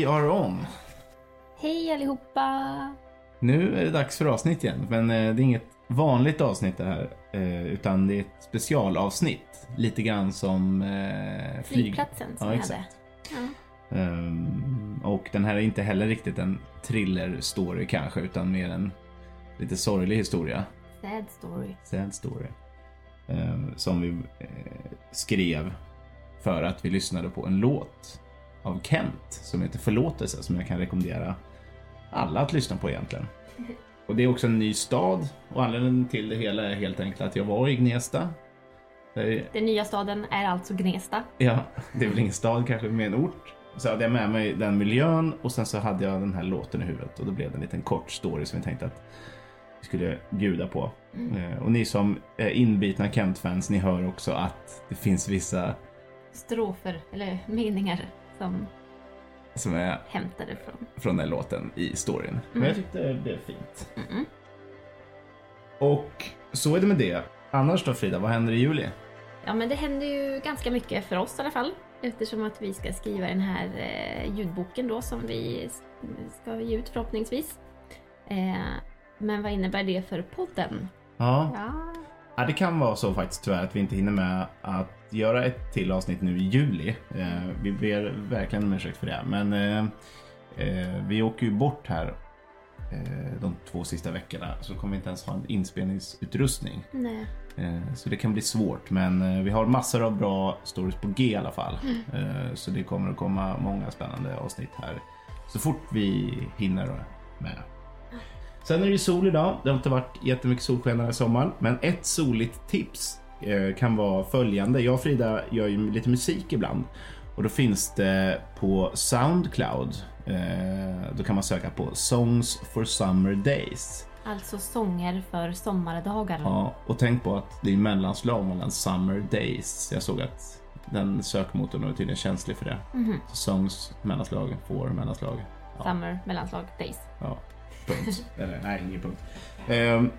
We are on. Hej allihopa! Nu är det dags för avsnitt igen, men eh, det är inget vanligt avsnitt det här, eh, utan det är ett specialavsnitt. Lite grann som eh, flyg... Flygplatsen som Ja, exakt. hade. Ja. Ehm, och den här är inte heller riktigt en thriller-story kanske, utan mer en lite sorglig historia. Sad story. Sad story. Ehm, som vi eh, skrev för att vi lyssnade på en låt av Kent som heter Förlåtelse som jag kan rekommendera alla att lyssna på egentligen. Och det är också en ny stad och anledningen till det hela är helt enkelt att jag var i Gnesta. Det är, Den nya staden är alltså Gnesta. ja, det är väl ingen stad kanske, med en ort. Så hade jag med mig den miljön och sen så hade jag den här låten i huvudet och då blev det en liten kort story som vi tänkte att vi skulle bjuda på. Eh, Och ni som är inbitna Kent-fans, ni hör också att det finns vissa Strofer, eller meningar, som som är hämtade från. från den låten i storyn. Men jag tyckte det blev fint. Mm. Och så är det med det. Annars då Frida, vad händer i juli? Ja men det händer ju ganska mycket för oss i alla fall. Eftersom att vi ska skriva den här eh, ljudboken då som vi ska ge ut förhoppningsvis. Eh, men vad innebär det för podden? Ja. Ja, ja, det kan vara så faktiskt tyvärr att vi inte hinner med att göra ett till avsnitt nu i juli. Eh, vi ber verkligen om ursäkt för det. Men eh, eh, vi åker ju bort här eh, de två sista veckorna så kommer vi inte ens ha en inspelningsutrustning. nej. Eh, Så det kan bli svårt men eh, vi har massor av bra stories på G i alla fall. Eh, Så det kommer att komma många spännande avsnitt här så fort vi hinner med. Sen är det ju sol idag. Det har inte varit jättemycket solsken den här sommaren men ett soligt tips eh, kan vara följande. Jag och Frida gör ju lite musik ibland och då finns det på Soundcloud. eh, Då kan man söka på Songs for Summer Days. Alltså sånger för sommardagar. Ja, och tänk på att det är mellanslag mellan Summer Days. Jag såg att den sökmotorn är tydligen känslig för det. Mhm. Så songs, mellanslag, får, mellanslag. Ja, Summer, mellanslag, days. ja punkt. Eller nej, ingen punkt. Ehm,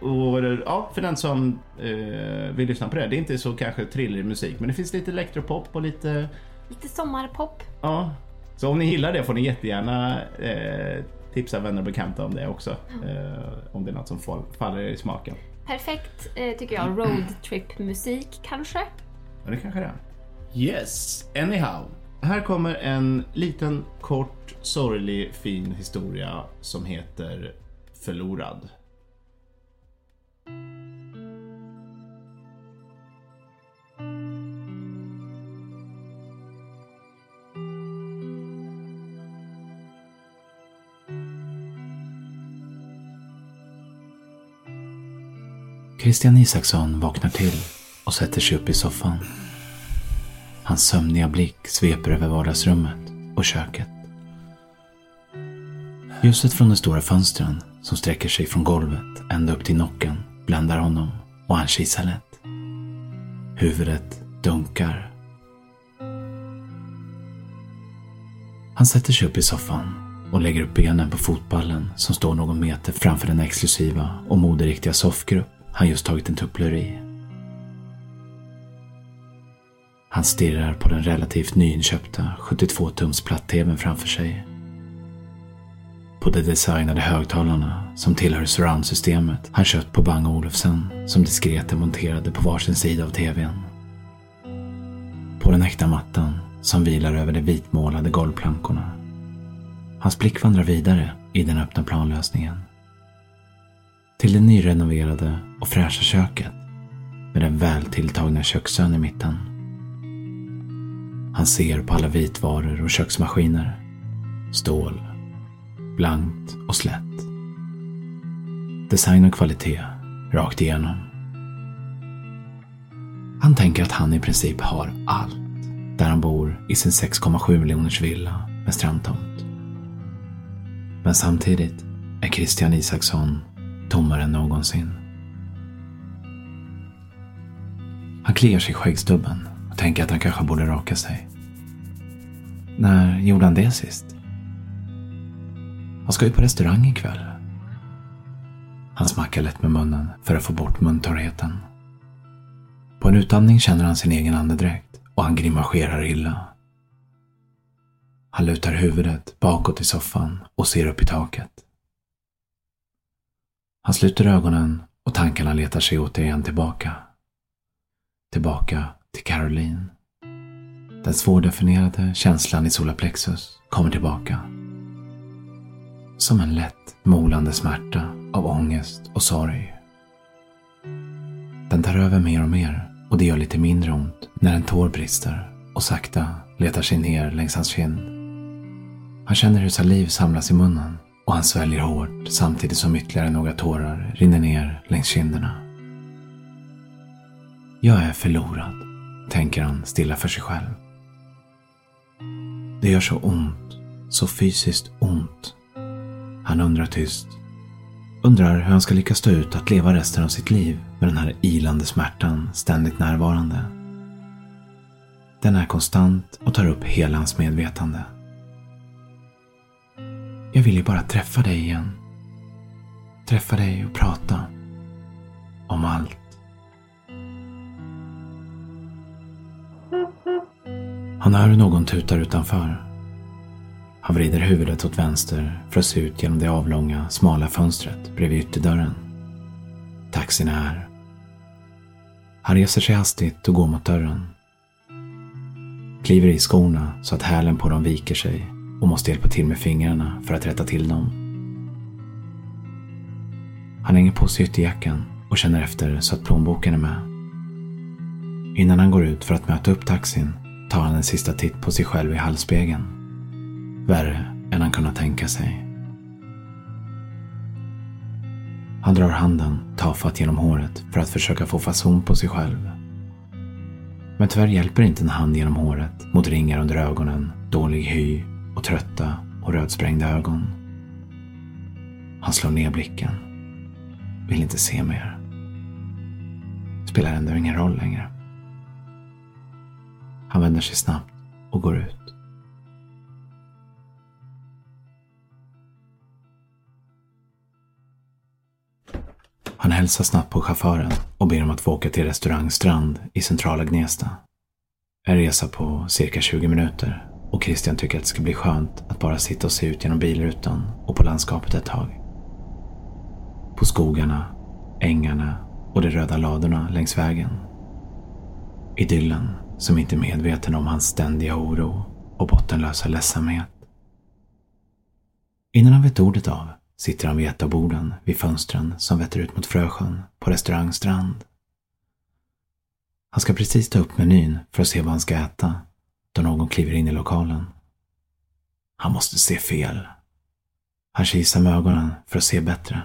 och ja, för den som eh, vill lyssna på det. Det är inte så kanske thriller musik, men det finns lite elektropop och lite, Lite sommarpop. ja. Så om ni gillar det får ni jättegärna eh, tipsa vänner och bekanta om det också. Eh, om det är något som fall, faller er i smaken. Perfekt eh, tycker jag. Roadtrip-musik kanske? Ja, det kanske det är. Yes, anyhow. Här kommer en liten kort sorglig fin historia som heter Förlorad. Christian Isaksson vaknar till och sätter sig upp i soffan. Hans sömniga blick sveper över vardagsrummet och köket. Ljuset från de stora fönstren som sträcker sig från golvet ända upp till nocken bländar honom och han kisar lätt. Huvudet dunkar. Han sätter sig upp i soffan och lägger upp benen på fotballen som står någon meter framför den exklusiva och moderiktiga soffgrupp han just tagit en tupplur i. Han stirrar på den relativt nyinköpta 72-tums platt-tvn framför sig. På de designade högtalarna som tillhör surroundsystemet han köpt på Bang Olufsen som diskret är monterade på varsin sida av tvn. På den äkta mattan som vilar över de vitmålade golvplankorna. Hans blick vandrar vidare i den öppna planlösningen. Till det nyrenoverade och fräscha köket med den väl tilltagna köksön i mitten. Han ser på alla vitvaror och köksmaskiner. Stål. Blankt och slätt. Design och kvalitet rakt igenom. Han tänker att han i princip har allt där han bor i sin 6,7 miljoners villa med strandtomt. Men samtidigt är Christian Isaksson tommare än någonsin. Han kliar sig i skäggstubben och tänker att han kanske borde raka sig. När gjorde han det sist? Han ska ju på restaurang ikväll. Han smackar lätt med munnen för att få bort muntorrheten. På en utandning känner han sin egen andedräkt och han grimaserar illa. Han lutar huvudet bakåt i soffan och ser upp i taket. Han sluter ögonen och tankarna letar sig återigen tillbaka. Tillbaka till Caroline. Den svårdefinierade känslan i solarplexus kommer tillbaka. Som en lätt molande smärta av ångest och sorg. Den tar över mer och mer och det gör lite mindre ont när en tår brister och sakta letar sig ner längs hans kind. Han känner hur saliv samlas i munnen och han sväljer hårt samtidigt som ytterligare några tårar rinner ner längs kinderna. Jag är förlorad, tänker han stilla för sig själv. Det gör så ont, så fysiskt ont. Han undrar tyst. Undrar hur han ska lyckas stå ut att leva resten av sitt liv med den här ilande smärtan ständigt närvarande. Den är konstant och tar upp hela hans medvetande. Jag vill ju bara träffa dig igen. Träffa dig och prata. Om allt. Han hör hur någon tutar utanför. Han vrider huvudet åt vänster för att se ut genom det avlånga, smala fönstret bredvid ytterdörren. Taxin är här. Han reser sig hastigt och går mot dörren. Kliver i skorna så att hälen på dem viker sig och måste hjälpa till med fingrarna för att rätta till dem. Han hänger på sig ytterjackan och känner efter så att plånboken är med. Innan han går ut för att möta upp taxin tar han en sista titt på sig själv i halsspegeln. Värre än han kunnat tänka sig. Han drar handen tafatt genom håret för att försöka få fason på sig själv. Men tyvärr hjälper inte en hand genom håret mot ringar under ögonen, dålig hy och trötta och rödsprängda ögon. Han slår ner blicken. Vill inte se mer. Spelar ändå ingen roll längre. Han vänder sig snabbt och går ut. Han hälsar snabbt på chauffören och ber om att få åka till restaurang Strand i centrala Gnesta. En resa på cirka 20 minuter och Christian tycker att det ska bli skönt att bara sitta och se ut genom bilrutan och på landskapet ett tag. På skogarna, ängarna och de röda ladorna längs vägen. Idyllen som inte är medveten om hans ständiga oro och bottenlösa ledsamhet. Innan han vet ordet av sitter han vid ett av borden vid fönstren som vetter ut mot Frösjön på restaurang Strand. Han ska precis ta upp menyn för att se vad han ska äta då någon kliver in i lokalen. Han måste se fel. Han kisar med ögonen för att se bättre.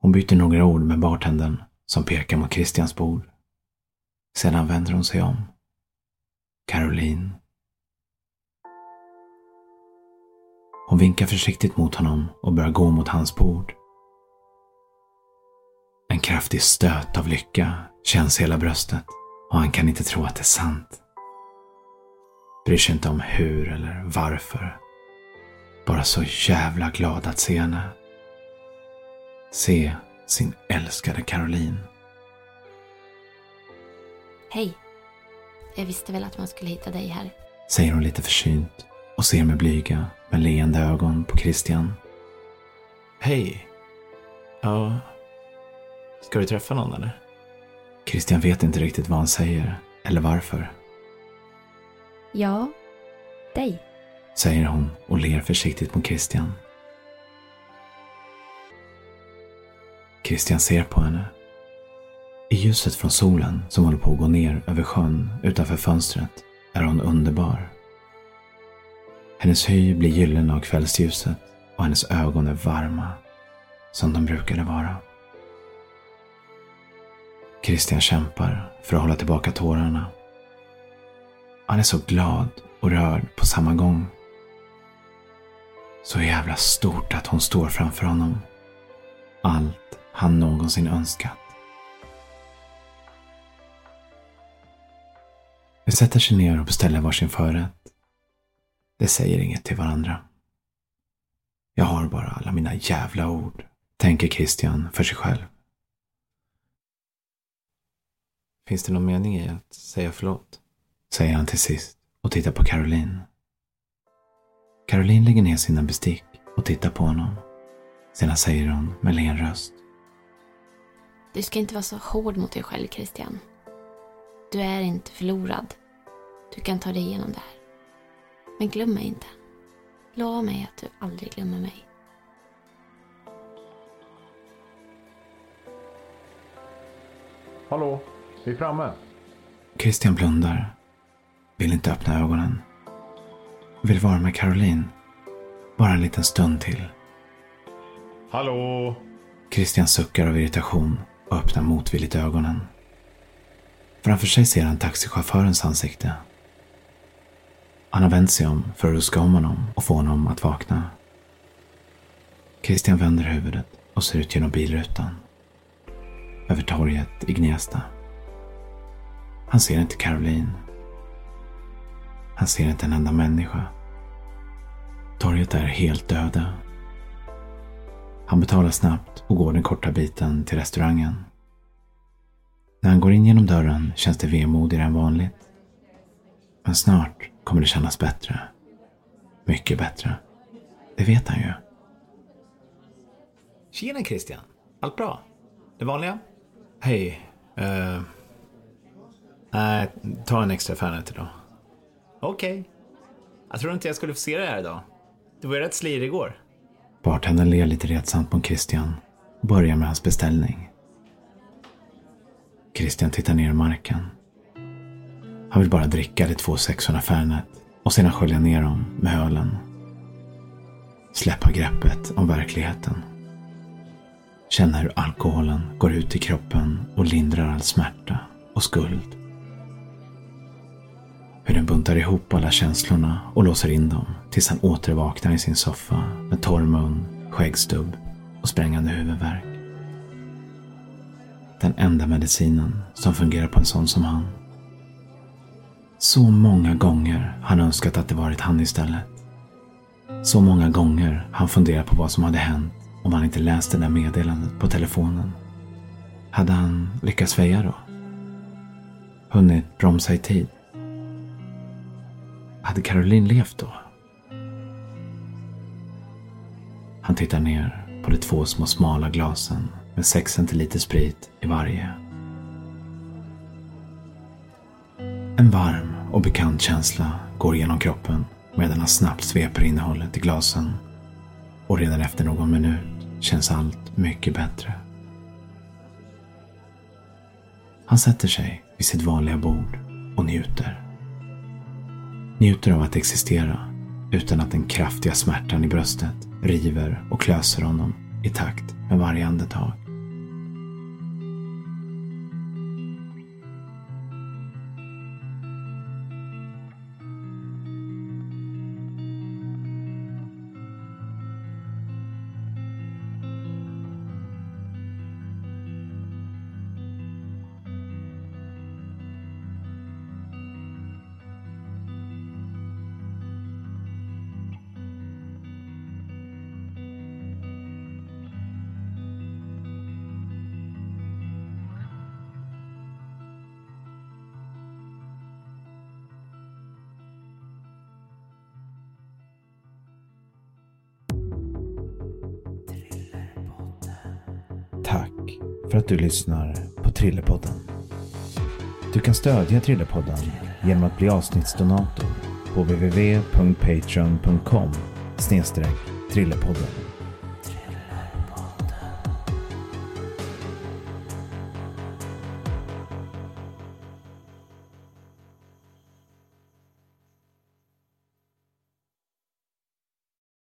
Hon byter några ord med bartendern som pekar mot Christians bord. Sedan vänder hon sig om. Caroline. Hon vinkar försiktigt mot honom och börjar gå mot hans bord. En kraftig stöt av lycka känns i hela bröstet och han kan inte tro att det är sant. Bryr sig inte om hur eller varför. Bara så jävla glad att se henne. Se sin älskade Caroline. Hej. Jag visste väl att man skulle hitta dig här. Säger hon lite försynt och ser med blyga, med leende ögon på Christian. Hej. Ja. Ska du träffa någon eller? Christian vet inte riktigt vad han säger eller varför. Ja, dig. Säger hon och ler försiktigt mot Christian. Christian ser på henne. I ljuset från solen som håller på att gå ner över sjön utanför fönstret är hon underbar. Hennes hy blir gyllene av kvällsljuset och hennes ögon är varma, som de brukade vara. Christian kämpar för att hålla tillbaka tårarna. Han är så glad och rörd på samma gång. Så jävla stort att hon står framför honom. Allt han någonsin önskat. De sätter sig ner och beställer varsin förrätt. De säger inget till varandra. Jag har bara alla mina jävla ord, tänker Christian för sig själv. Finns det någon mening i att säga förlåt? Säger han till sist och tittar på Caroline. Caroline lägger ner sina bestick och tittar på honom. Sedan säger hon med len röst. Du ska inte vara så hård mot dig själv, Christian. Du är inte förlorad. Du kan ta dig igenom det här. Men glöm mig inte. Lova mig att du aldrig glömmer mig. Hallå, vi är framme. Christian blundar. Vill inte öppna ögonen. Vill vara med Caroline. Bara en liten stund till. Hallå! Christian suckar av irritation och öppnar motvilligt ögonen. Framför sig ser han taxichaufförens ansikte. Han har vänt sig om för att ruska om honom och få honom att vakna. Christian vänder huvudet och ser ut genom bilrutan. Över torget i Gnesta. Han ser inte Caroline. Han ser inte en enda människa. Torget är helt döda. Han betalar snabbt och går den korta biten till restaurangen. När han går in genom dörren känns det vemodigare än vanligt. Men snart kommer det kännas bättre. Mycket bättre. Det vet han ju. Tjena Christian. Allt bra? Det vanliga? Hej. Uh, nej, ta en extra Fernet idag. Okej. Okay. Jag trodde inte jag skulle få se det här idag. Du var ju rätt slirig igår. Bartendern ler lite retsamt mot Christian och börjar med hans beställning. Christian tittar ner i marken. Han vill bara dricka de två 600 Fernet och sedan skölja ner dem med ölen. Släppa greppet om verkligheten. Känna hur alkoholen går ut i kroppen och lindrar all smärta och skuld. Hur den buntar ihop alla känslorna och låser in dem tills han återvaknar i sin soffa med torr mun, skäggstubb och sprängande huvudvärk. Den enda medicinen som fungerar på en sån som han. Så många gånger han önskat att det varit han istället. Så många gånger han funderat på vad som hade hänt om han inte läst det där meddelandet på telefonen. Hade han lyckats väja då? Hunnit bromsa i tid? Hade Caroline levt då? Han tittar ner på de två små smala glasen med 6 centiliter sprit i varje. En varm och bekant känsla går genom kroppen medan han snabbt sveper innehållet i glasen. Och redan efter någon minut känns allt mycket bättre. Han sätter sig vid sitt vanliga bord och njuter. Njuter av att existera utan att den kraftiga smärtan i bröstet river och klöser honom i takt med varje andetag. Tack för att du lyssnar på Trillepodden. Du kan stödja Trillepodden genom att bli avsnittsdonator på www.patreon.com Trillepodden.